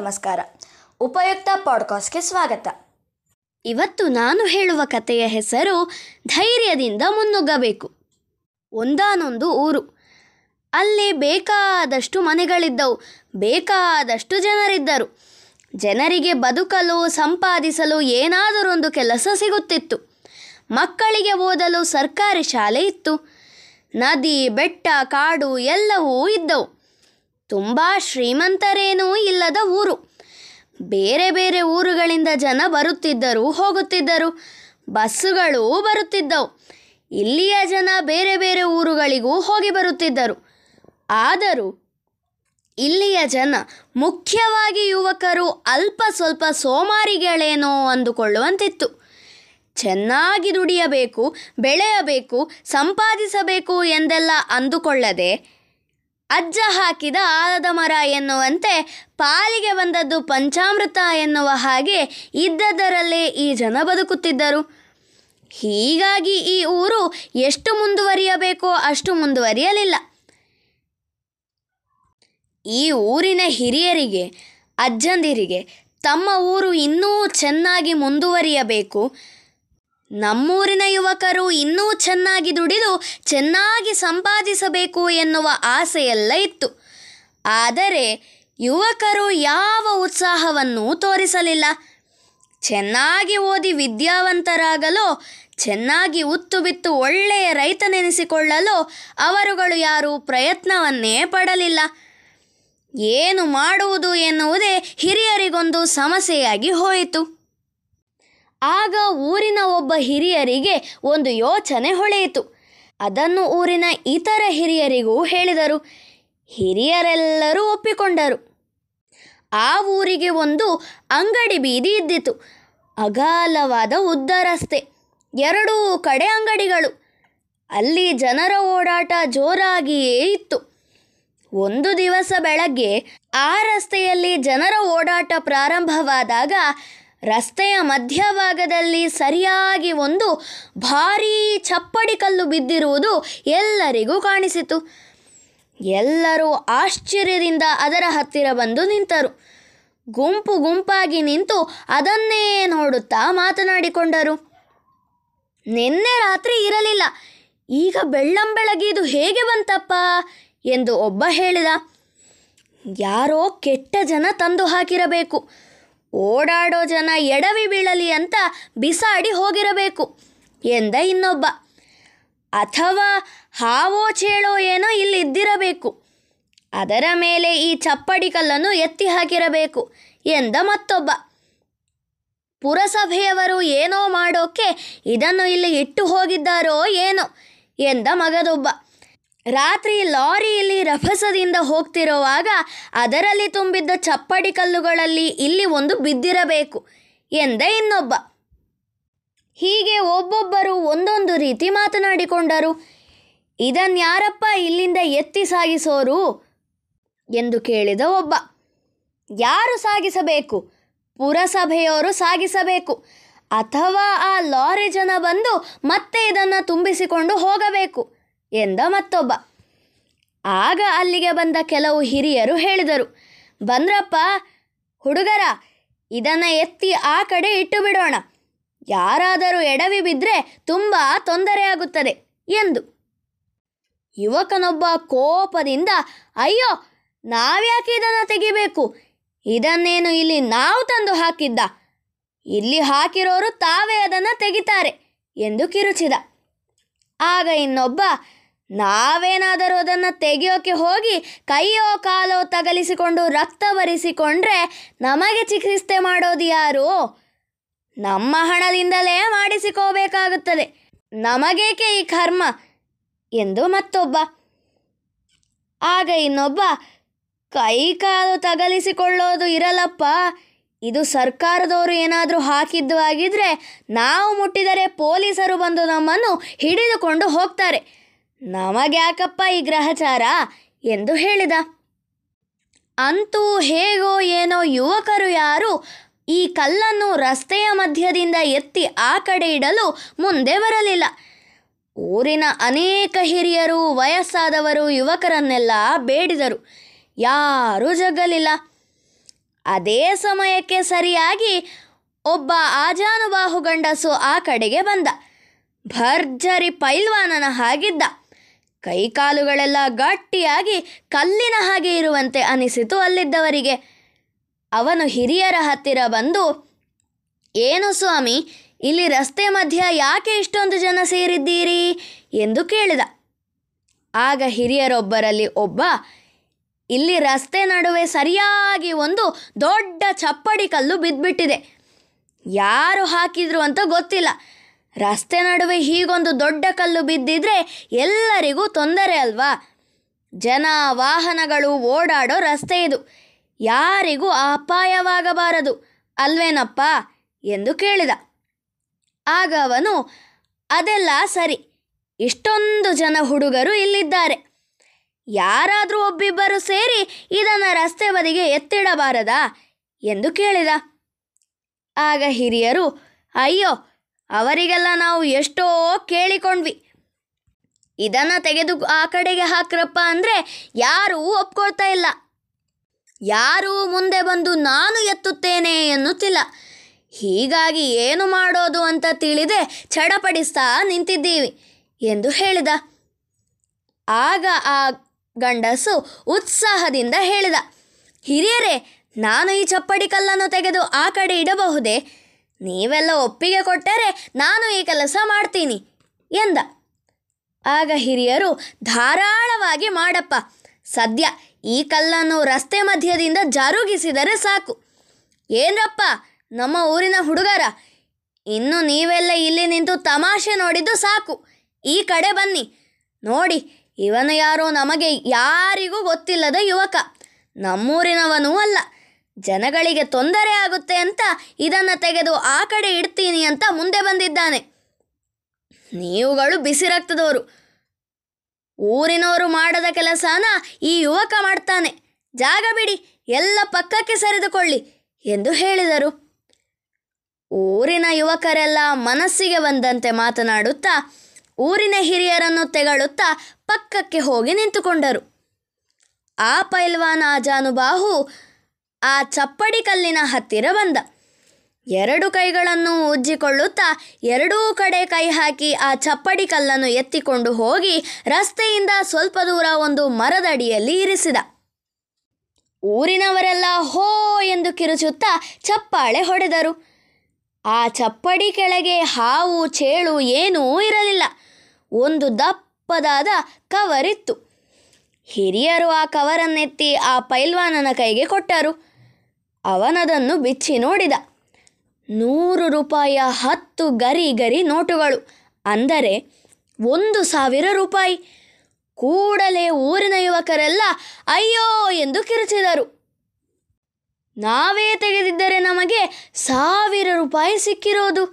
ನಮಸ್ಕಾರ. ಉಪಯುಕ್ತ ಪಾಡ್ಕಾಸ್ಟ್ಗೆ ಸ್ವಾಗತ. ಇವತ್ತು ನಾನು ಹೇಳುವ ಕಥೆಯ ಹೆಸರು ಧೈರ್ಯದಿಂದ ಮುನ್ನುಗ್ಗಬೇಕು. ಒಂದಾನೊಂದು ಊರು. ಅಲ್ಲಿ ಬೇಕಾದಷ್ಟು ಮನೆಗಳಿದ್ದವು, ಬೇಕಾದಷ್ಟು ಜನರಿದ್ದರು. ಜನರಿಗೆ ಬದುಕಲು, ಸಂಪಾದಿಸಲು ಏನಾದರೊಂದು ಕೆಲಸ ಸಿಗುತ್ತಿತ್ತು. ಮಕ್ಕಳಿಗೆ ಓದಲು ಸರ್ಕಾರಿ ಶಾಲೆ ಇತ್ತು. ನದಿ, ಬೆಟ್ಟ, ಕಾಡು ಎಲ್ಲವೂ ಇದ್ದವು. ತುಂಬ ಶ್ರೀಮಂತರೇನೂ ಇಲ್ಲದ ಊರು. ಬೇರೆ ಬೇರೆ ಊರುಗಳಿಂದ ಜನ ಬರುತ್ತಿದ್ದರು ಹೋಗುತ್ತಿದ್ದರು. ಬಸ್ಸುಗಳು ಬರುತ್ತಿದ್ದವು. ಇಲ್ಲಿಯ ಜನ ಬೇರೆ ಬೇರೆ ಊರುಗಳಿಗೂ ಹೋಗಿ ಬರುತ್ತಿದ್ದರು. ಆದರೂ ಇಲ್ಲಿಯ ಜನ ಮುಖ್ಯವಾಗಿ ಯುವಕರು ಅಲ್ಪ ಸ್ವಲ್ಪ ಸೋಮಾರಿಗಳೇನೋ ಅಂದುಕೊಳ್ಳುವಂತಿತ್ತು. ಚೆನ್ನಾಗಿ ದುಡಿಯಬೇಕು, ಬೆಳೆಯಬೇಕು, ಸಂಪಾದಿಸಬೇಕು ಎಂದೆಲ್ಲ ಅಂದುಕೊಳ್ಳದೆ ಅಜ್ಜ ಹಾಕಿದ ಆಲದ ಮರ ಎನ್ನುವಂತೆ ಪಾಲಿಗೆ ಬಂದದ್ದು ಪಂಚಾಮೃತ ಎನ್ನುವ ಹಾಗೆ ಇದ್ದದರಲ್ಲೇ ಈ ಜನ ಬದುಕುತ್ತಿದ್ದರು. ಹೀಗಾಗಿ ಈ ಊರು ಎಷ್ಟು ಮುಂದುವರಿಯಬೇಕೋ ಅಷ್ಟು ಮುಂದುವರಿಯಲಿಲ್ಲ. ಈ ಊರಿನ ಹಿರಿಯರಿಗೆ, ಅಜ್ಜಂದಿರಿಗೆ ತಮ್ಮ ಊರು ಇನ್ನೂ ಚೆನ್ನಾಗಿ ಮುಂದುವರಿಯಬೇಕು. ನಮ್ಮೂರಿನ ಯುವಕರು ಇನ್ನೂ ಚೆನ್ನಾಗಿ ದುಡಿದು ಚೆನ್ನಾಗಿ ಸಂಪಾದಿಸಬೇಕು ಎನ್ನುವ ಆಸೆಯೆಲ್ಲ ಇತ್ತು. ಆದರೆ ಯುವಕರು ಯಾವ ಉತ್ಸಾಹವನ್ನೂ ತೋರಿಸಲಿಲ್ಲ. ಚೆನ್ನಾಗಿ ಓದಿ ವಿದ್ಯಾವಂತರಾಗಲು, ಚೆನ್ನಾಗಿ ಉತ್ತು ಬಿತ್ತು ಒಳ್ಳೆಯ ರೈತನೆನಿಸಿಕೊಳ್ಳಲು ಅವರುಗಳು ಯಾರೂ ಪ್ರಯತ್ನವನ್ನೇ ಪಡಲಿಲ್ಲ. ಏನು ಮಾಡುವುದು ಎನ್ನುವುದೇ ಹಿರಿಯರಿಗೊಂದು ಸಮಸ್ಯೆಯಾಗಿ ಹೋಯಿತು. ಆಗ ಊರಿನ ಒಬ್ಬ ಹಿರಿಯರಿಗೆ ಒಂದು ಯೋಚನೆ ಹೊಳೆಯಿತು. ಅದನ್ನು ಊರಿನ ಇತರ ಹಿರಿಯರಿಗೂ ಹೇಳಿದರು. ಹಿರಿಯರೆಲ್ಲರೂ ಒಪ್ಪಿಕೊಂಡರು. ಆ ಊರಿಗೆ ಒಂದು ಅಂಗಡಿ ಬೀದಿ ಇದ್ದಿತು. ಅಗಾಲವಾದ ಉದ್ದ ರಸ್ತೆ ಎರಡೂ ಕಡೆ ಅಂಗಡಿಗಳು. ಅಲ್ಲಿ ಜನರ ಓಡಾಟ ಜೋರಾಗಿಯೇ ಇತ್ತು. ಒಂದು ದಿವಸ ಬೆಳಗ್ಗೆ ಆ ರಸ್ತೆಯಲ್ಲಿ ಜನರ ಓಡಾಟ ಪ್ರಾರಂಭವಾದಾಗ ರಸ್ತೆಯ ಮಧ್ಯಭಾಗದಲ್ಲಿ ಸರಿಯಾಗಿ ಒಂದು ಭಾರೀ ಚಪ್ಪಡಿ ಕಲ್ಲು ಬಿದ್ದಿರುವುದು ಎಲ್ಲರಿಗೂ ಕಾಣಿಸಿತು. ಎಲ್ಲರೂ ಆಶ್ಚರ್ಯದಿಂದ ಅದರ ಹತ್ತಿರ ಬಂದು ನಿಂತರು. ಗುಂಪು ಗುಂಪಾಗಿ ನಿಂತು ಅದನ್ನೇ ನೋಡುತ್ತಾ ಮಾತನಾಡಿಕೊಂಡರು. ನಿನ್ನೆ ರಾತ್ರಿ ಇರಲಿಲ್ಲ. ಈಗ ಬೆಳ್ಳಂಬೆಳಗ್ಗೆ ಇದು ಹೇಗೆ ಬಂತಪ್ಪ ಎಂದು ಒಬ್ಬ ಹೇಳಿದ. ಯಾರೋ ಕೆಟ್ಟ ಜನ ತಂದು ಹಾಕಿರಬೇಕು. ಓಡಾಡೋ ಜನ ಎಡವಿ ಬೀಳಲಿ ಅಂತ ಬಿಸಾಡಿ ಹೋಗಿರಬೇಕು ಎಂದ ಇನ್ನೊಬ್ಬ. ಅಥವಾ ಹಾವೋ ಚೇಳೋ ಏನೋ ಇಲ್ಲಿ ಇದ್ದಿರಬೇಕು ಅದರ ಮೇಲೆ ಈ ಚಪ್ಪಡಿ ಕಲ್ಲನ್ನು ಎತ್ತಿ ಹಾಕಿರಬೇಕು ಎಂದ ಮತ್ತೊಬ್ಬ. ಪುರಸಭೆಯವರು ಏನೋ ಮಾಡೋಕೆ ಇದನ್ನು ಇಲ್ಲಿ ಇಟ್ಟು ಹೋಗಿದ್ದಾರೋ ಏನೋ ಎಂದ ಮಗದೊಬ್ಬ. ರಾತ್ರಿ ಲಾರಿಯಲ್ಲಿ ರಭಸದಿಂದ ಹೋಗ್ತಿರುವಾಗ ಅದರಲ್ಲಿ ತುಂಬಿದ್ದ ಚಪ್ಪಡಿ ಕಲ್ಲುಗಳಲ್ಲಿ ಇಲ್ಲಿ ಒಂದು ಬಿದ್ದಿರಬೇಕು ಎಂದ ಇನ್ನೊಬ್ಬ. ಹೀಗೆ ಒಬ್ಬೊಬ್ಬರು ಒಂದೊಂದು ರೀತಿ ಮಾತನಾಡಿಕೊಂಡರು. ಇದನ್ಯಾರಪ್ಪ ಇಲ್ಲಿಂದ ಎತ್ತಿ ಸಾಗಿಸೋರು ಎಂದು ಕೇಳಿದ ಒಬ್ಬ. ಯಾರು ಸಾಗಿಸಬೇಕು? ಪುರಸಭೆಯವರು ಸಾಗಿಸಬೇಕು. ಅಥವಾ ಆ ಲಾರಿ ಜನ ಬಂದು ಮತ್ತೆ ಇದನ್ನು ತುಂಬಿಸಿಕೊಂಡು ಹೋಗಬೇಕು? ಎಂದ ಮತ್ತೊಬ್ಬ. ಆಗ ಅಲ್ಲಿಗೆ ಬಂದ ಕೆಲವು ಹಿರಿಯರು ಹೇಳಿದರು, ಬಂದ್ರಪ್ಪ, ಹುಡುಗರ, ಇದನ್ನು ಎತ್ತಿ ಆ ಕಡೆ ಇಟ್ಟು ಬಿಡೋಣ. ಯಾರಾದರೂ ಎಡವಿ ಬಿದ್ದರೆ ತುಂಬ ತೊಂದರೆಯಾಗುತ್ತದೆ ಎಂದು. ಯುವಕನೊಬ್ಬ ಕೋಪದಿಂದ, ಅಯ್ಯೋ, ನಾವ್ಯಾಕೆ ಇದನ್ನು ತೆಗಿಬೇಕು? ಇದನ್ನೇನು ಇಲ್ಲಿ ನಾವು ತಂದು ಹಾಕಿದ್ದ? ಇಲ್ಲಿ ಹಾಕಿರೋರು ತಾವೇ ಅದನ್ನು ತೆಗಿತಾರೆ, ಎಂದು ಕಿರುಚಿದ. ಆಗ ಇನ್ನೊಬ್ಬ ನಾವೇನಾದರೂ ಅದನ್ನು ತೆಗೆಯೋಕೆ ಹೋಗಿ ಕೈಯೋ ಕಾಲೋ ತಗಲಿಸಿಕೊಂಡು ರಕ್ತ ಬರಿಸಿಕೊಂಡ್ರೆ ನಮಗೆ ಚಿಕಿತ್ಸೆ ಮಾಡೋದು ಯಾರು? ನಮ್ಮ ಹಣದಿಂದಲೇ ಮಾಡಿಸಿಕೋಬೇಕಾಗುತ್ತದೆ. ನಮಗೇಕೆ ಈ ಕರ್ಮ? ಎಂದು ಮತ್ತೊಬ್ಬ. ಆಗ ಇನ್ನೊಬ್ಬ, ಕೈ ಕಾಲು ತಗಲಿಸಿಕೊಳ್ಳೋದು ಇರಲಪ್ಪ. ಇದು ಸರ್ಕಾರದವರು ಏನಾದರೂ ಹಾಕಿದ್ದು ಆಗಿದ್ರೆ ನಾವು ಮುಟ್ಟಿದರೆ ಪೊಲೀಸರು ಬಂದು ನಮ್ಮನ್ನು ಹಿಡಿದುಕೊಂಡು ಹೋಗ್ತಾರೆ. ನಮಗ್ಯಾಕಪ್ಪ ಈ ಗ್ರಹಚಾರ ಎಂದು ಹೇಳಿದ. ಅಂತೂ ಹೇಗೋ ಏನೋ ಯುವಕರು ಯಾರು ಈ ಕಲ್ಲನ್ನು ರಸ್ತೆಯ ಮಧ್ಯದಿಂದ ಎತ್ತಿ ಆ ಕಡೆ ಇಡಲು ಮುಂದೆ ಬರಲಿಲ್ಲ. ಊರಿನ ಅನೇಕ ಹಿರಿಯರು, ವಯಸ್ಸಾದವರು ಯುವಕರನ್ನೆಲ್ಲ ಬೇಡಿದರು. ಯಾರೂ ಜಗ್ಗಲಿಲ್ಲ. ಅದೇ ಸಮಯಕ್ಕೆ ಸರಿಯಾಗಿ ಒಬ್ಬ ಆಜಾನುಬಾಹು ಗಂಡಸು ಆ ಕಡೆಗೆ ಬಂದ. ಭರ್ಜರಿ ಪೈಲ್ವಾನನ ಹಾಗಿದ್ದ. ಕೈಕಾಲುಗಳೆಲ್ಲ ಗಟ್ಟಿಯಾಗಿ ಕಲ್ಲಿನ ಹಾಗೆ ಇರುವಂತೆ ಅನಿಸಿತು ಅಲ್ಲಿದ್ದವರಿಗೆ. ಅವನು ಹಿರಿಯರ ಹತ್ತಿರ ಬಂದು, ಏನು ಸ್ವಾಮಿ, ಇಲ್ಲಿ ರಸ್ತೆ ಮಧ್ಯ ಯಾಕೆ ಇಷ್ಟೊಂದು ಜನ ಸೇರಿದ್ದೀರಿ? ಎಂದು ಕೇಳಿದ. ಆಗ ಹಿರಿಯರೊಬ್ಬರಲ್ಲಿ ಒಬ್ಬ, ಇಲ್ಲಿ ರಸ್ತೆ ನಡುವೆ ಸರಿಯಾಗಿ ಒಂದು ದೊಡ್ಡ ಚಪ್ಪಡಿ ಕಲ್ಲು ಬಿದ್ದುಬಿಟ್ಟಿದೆ ಯಾರು ಹಾಕಿದ್ರು ಅಂತ ಗೊತ್ತಿಲ್ಲ. ರಸ್ತೆ ನಡುವೆ ಹೀಗೊಂದು ದೊಡ್ಡ ಕಲ್ಲು ಬಿದ್ದಿದ್ರೆ ಎಲ್ಲರಿಗೂ ತೊಂದರೆ ಅಲ್ವಾ? ಜನ ವಾಹನಗಳು ಓಡಾಡೋ ರಸ್ತೆ ಇದು. ಯಾರಿಗೂ ಅಪಾಯವಾಗಬಾರದು, ಅಲ್ವೇನಪ್ಪ? ಎಂದು ಕೇಳಿದ. ಆಗ ಅವನು, ಅದೆಲ್ಲ ಸರಿ. ಇಷ್ಟೊಂದು ಜನ ಹುಡುಗರು ಇಲ್ಲಿದ್ದಾರೆ. ಯಾರಾದರೂ ಒಬ್ಬಿಬ್ಬರು ಸೇರಿ ಇದನ್ನು ರಸ್ತೆ ಬದಿಗೆ ಎತ್ತಿಡಬಾರದಾ? ಎಂದು ಕೇಳಿದ. ಆಗ ಹಿರಿಯರು, ಅಯ್ಯೋ ಅವರಿಗೆಲ್ಲ ನಾವು ಎಷ್ಟೋ ಕೇಳಿಕೊಂಡ್ವಿ. ಇದನ್ನು ತೆಗೆದು ಆ ಕಡೆಗೆ ಹಾಕ್ರಪ್ಪ ಅಂದರೆ ಯಾರೂ ಒಪ್ಕೊಳ್ತಾ ಇಲ್ಲ. ಯಾರೂ ಮುಂದೆ ಬಂದು ನಾನು ಎತ್ತುತ್ತೇನೆ ಎನ್ನುತ್ತಿಲ್ಲ. ಹೀಗಾಗಿ ಏನು ಮಾಡೋದು ಅಂತ ತಿಳಿದೆ ಚಡಪಡಿಸ್ತಾ ನಿಂತಿದ್ದೀವಿ ಎಂದು ಹೇಳಿದ. ಆಗ ಆ ಗಂಡಸು ಉತ್ಸಾಹದಿಂದ ಹೇಳಿದ, ಹಿರಿಯರೇ, ನಾನು ಈ ಚಪ್ಪಡಿ ಕಲ್ಲನ್ನು ತೆಗೆದು ಆ ಕಡೆ ಇಡಬಹುದೇ? ನೀವೆಲ್ಲ ಒಪ್ಪಿಗೆ ಕೊಟ್ಟರೆ ನಾನು ಈ ಕೆಲಸ ಮಾಡ್ತೀನಿ ಎಂದ. ಆಗ ಹಿರಿಯರು ಧಾರಾಳವಾಗಿ ಮಾಡಪ್ಪ. ಸದ್ಯ ಈ ಕಲ್ಲನ್ನು ರಸ್ತೆ ಮಧ್ಯದಿಂದ ಜರುಗಿಸಿದರೆ ಸಾಕು. ಏನ್ರಪ್ಪ, ನಮ್ಮ ಊರಿನ ಹುಡುಗರ? ಇನ್ನು ನೀವೆಲ್ಲ ಇಲ್ಲಿ ನಿಂತು ತಮಾಷೆ ನೋಡಿದ್ದು ಸಾಕು. ಈ ಕಡೆ ಬನ್ನಿ. ನೋಡಿ, ಇವನು ಯಾರೋ ನಮಗೆ ಯಾರಿಗೂ ಗೊತ್ತಿಲ್ಲದ ಯುವಕ. ನಮ್ಮೂರಿನವನೂ ಅಲ್ಲ. ಜನಗಳಿಗೆ ತೊಂದರೆ ಆಗುತ್ತೆ ಅಂತ ಇದನ್ನು ತೆಗೆದು ಆ ಕಡೆ ಇಡ್ತೀನಿ ಅಂತ ಮುಂದೆ ಬಂದಿದ್ದಾನೆ. ನೀವುಗಳು ಬಿಸಿ ರಕ್ತದವರು ಊರಿನವರು ಮಾಡದ ಕೆಲಸನ ಈ ಯುವಕ ಮಾಡ್ತಾನೆ. ಜಾಗ ಬಿಡಿ, ಎಲ್ಲ ಪಕ್ಕಕ್ಕೆ ಸರಿದುಕೊಳ್ಳಿ ಎಂದು ಹೇಳಿದರು. ಊರಿನ ಯುವಕರೆಲ್ಲ ಮನಸ್ಸಿಗೆ ಬಂದಂತೆ ಮಾತನಾಡುತ್ತಾ, ಊರಿನ ಹಿರಿಯರನ್ನು ತೆಗಳುತ್ತಾ ಪಕ್ಕಕ್ಕೆ ಹೋಗಿ ನಿಂತುಕೊಂಡರು. ಆ ಪೈಲ್ವಾನ ಜಾನುಬಾಹು ಆ ಚಪ್ಪಡಿ ಕಲ್ಲಿನ ಹತ್ತಿರ ಬಂದ. ಎರಡು ಕೈಗಳನ್ನು ಉಜ್ಜಿಕೊಳ್ಳುತ್ತಾ ಎರಡೂ ಕಡೆ ಕೈ ಹಾಕಿ ಆ ಚಪ್ಪಡಿ ಕಲ್ಲನ್ನು ಎತ್ತಿಕೊಂಡು ಹೋಗಿ ರಸ್ತೆಯಿಂದ ಸ್ವಲ್ಪ ದೂರ ಒಂದು ಮರದಡಿಯಲ್ಲಿ ಇರಿಸಿದ. ಊರಿನವರೆಲ್ಲ ಹೋ ಎಂದು ಕಿರುಚುತ್ತಾ ಚಪ್ಪಾಳೆ ಹೊಡೆದರು. ಆ ಚಪ್ಪಡಿ ಕೆಳಗೆ ಹಾವು ಚೇಳು ಏನೂ ಇರಲಿಲ್ಲ. ಒಂದು ದಪ್ಪದಾದ ಕವರಿತ್ತು. ಹಿರಿಯರು ಆ ಕವರನ್ನೆತ್ತಿ ಆ ಪೈಲ್ವಾನನ ಕೈಗೆ ಕೊಟ್ಟರು. ಅವನದನ್ನು ಬಿಚ್ಚಿ ನೋಡಿದ. ನೂರು ರೂಪಾಯಿಯ ಹತ್ತು ಗರಿ ಗರಿ ನೋಟುಗಳು. ಅಂದರೆ ಒಂದು ಸಾವಿರ ರೂಪಾಯಿ. ಕೂಡಲೇ ಊರಿನ ಯುವಕರೆಲ್ಲ ಅಯ್ಯೋ ಎಂದು ಕಿರುಚಿದರು. ನಾವೇ ತೆಗೆದಿದ್ದರೆ ನಮಗೆ ಸಾವಿರ ರೂಪಾಯಿ ಸಿಕ್ಕಿರೋದು.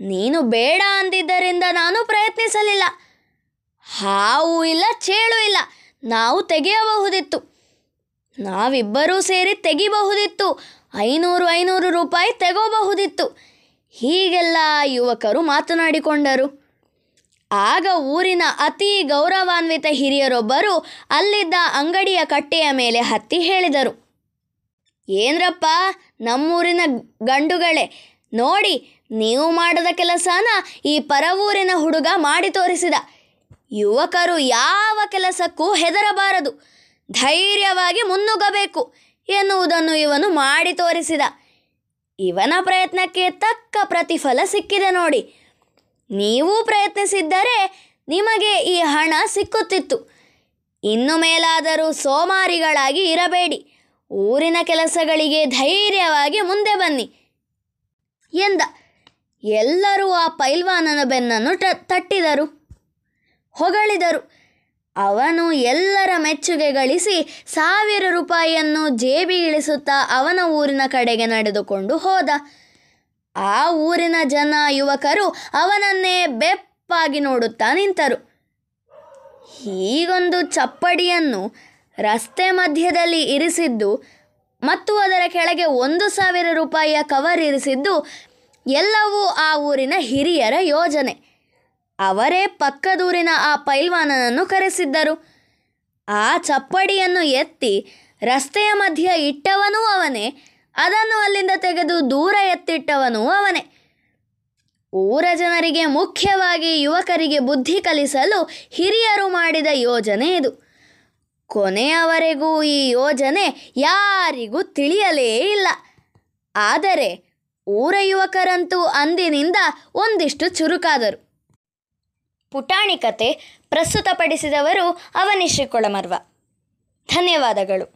ನೀನು ಬೇಡ ಅಂದಿದ್ದರಿಂದ ನಾನು ಪ್ರಯತ್ನಿಸಲಿಲ್ಲ. ಹಾವು ಇಲ್ಲ, ಚೇಳು ಇಲ್ಲ. ನಾವು ತೆಗೆಯಬಹುದಿತ್ತು. ನಾವಿಬ್ಬರೂ ಸೇರಿ ತೆಗಿಬಹುದಿತ್ತು. ಐನೂರು ಐನೂರು ರೂಪಾಯಿ ತೆಗೋಬಹುದಿತ್ತು. ಹೀಗೆಲ್ಲ ಯುವಕರು ಮಾತನಾಡಿಕೊಂಡರು. ಆಗ ಊರಿನ ಅತಿ ಗೌರವಾನ್ವಿತ ಹಿರಿಯರೊಬ್ಬರು ಅಲ್ಲಿದ್ದ ಅಂಗಡಿಯ ಕಟ್ಟೆಯ ಮೇಲೆ ಹತ್ತಿ ಹೇಳಿದರು. ಏನ್ರಪ್ಪ, ನಮ್ಮೂರಿನ ಗಂಡುಗಳೇ, ನೋಡಿ, ನೀವು ಮಾಡದ ಕೆಲಸನ ಈ ಪರವೂರಿನ ಹುಡುಗ ಮಾಡಿ ತೋರಿಸಿದ. ಯುವಕರು ಯಾವ ಕೆಲಸಕ್ಕೂ ಹೆದರಬಾರದು. ಧೈರ್ಯವಾಗಿ ಮುನ್ನುಗ್ಗಬೇಕು ಎನ್ನುವುದನ್ನು ಇವನು ಮಾಡಿ ತೋರಿಸಿದ. ಇವನ ಪ್ರಯತ್ನಕ್ಕೆ ತಕ್ಕ ಪ್ರತಿಫಲ ಸಿಕ್ಕಿದೆ ನೋಡಿ. ನೀವು ಪ್ರಯತ್ನಿಸಿದ್ದರೆ ನಿಮಗೆ ಈ ಹಣ ಸಿಕ್ಕುತ್ತಿತ್ತು. ಇನ್ನು ಮೇಲಾದರೂ ಸೋಮಾರಿಗಳಾಗಿ ಇರಬೇಡಿ. ಊರಿನ ಕೆಲಸಗಳಿಗೆ ಧೈರ್ಯವಾಗಿ ಮುಂದೆ ಬನ್ನಿ ಎಂದ. ಎಲ್ಲರೂ ಆ ಪೈಲ್ವಾನನ ಬೆನ್ನನ್ನು ತಟ್ಟಿದರು. ಹೊಗಳಿದರು. ಅವನು ಎಲ್ಲರ ಮೆಚ್ಚುಗೆ ಗಳಿಸಿ ಸಾವಿರ ರೂಪಾಯಿಯನ್ನು ಜೇಬಿಗಿಳಿಸುತ್ತಾ ಅವನ ಊರಿನ ಕಡೆಗೆ ನಡೆದುಕೊಂಡು ಹೋದ. ಆ ಊರಿನ ಜನ ಯುವಕರು ಅವನನ್ನೇ ಬೆಪ್ಪಾಗಿ ನೋಡುತ್ತಾ ನಿಂತರು. ಹೀಗೊಂದು ಚಪ್ಪಡಿಯನ್ನು ರಸ್ತೆ ಮಧ್ಯದಲ್ಲಿ ಇರಿಸಿದ್ದು ಮತ್ತು ಅದರ ಕೆಳಗೆ ಒಂದು ಸಾವಿರ ರೂಪಾಯಿಯ ಕವರ್ ಇರಿಸಿದ್ದು ಎಲ್ಲವೂ ಆ ಊರಿನ ಹಿರಿಯರ ಯೋಜನೆ. ಅವರೇ ಪಕ್ಕದೂರಿನ ಆ ಪೈಲ್ವಾನನನ್ನು ಕರೆಸಿದ್ದರು. ಆ ಚಪ್ಪಡಿಯನ್ನು ಎತ್ತಿ ರಸ್ತೆಯ ಮಧ್ಯ ಇಟ್ಟವನೂ ಅವನೇ. ಅದನ್ನು ಅಲ್ಲಿಂದ ತೆಗೆದು ದೂರ ಎತ್ತಿಟ್ಟವನೂ ಅವನೇ. ಊರ ಜನರಿಗೆ ಮುಖ್ಯವಾಗಿ ಯುವಕರಿಗೆ ಬುದ್ಧಿ ಕಲಿಸಲು ಹಿರಿಯರು ಮಾಡಿದ ಯೋಜನೆ ಇದು. ಕೊನೆಯವರೆಗೂ ಈ ಯೋಜನೆ ಯಾರಿಗೂ ತಿಳಿಯಲೇ ಇಲ್ಲ. ಆದರೆ ಊರ ಯುವಕರಂತೂ ಅಂದಿನಿಂದ ಒಂದಿಷ್ಟು ಚುರುಕಾದರು. ಪುಟಾಣಿ ಕತೆ ಪ್ರಸ್ತುತಪಡಿಸಿದವರು ಅವನಿಶ್ರೀ ಕೊಳಮರ್ವ. ಧನ್ಯವಾದಗಳು.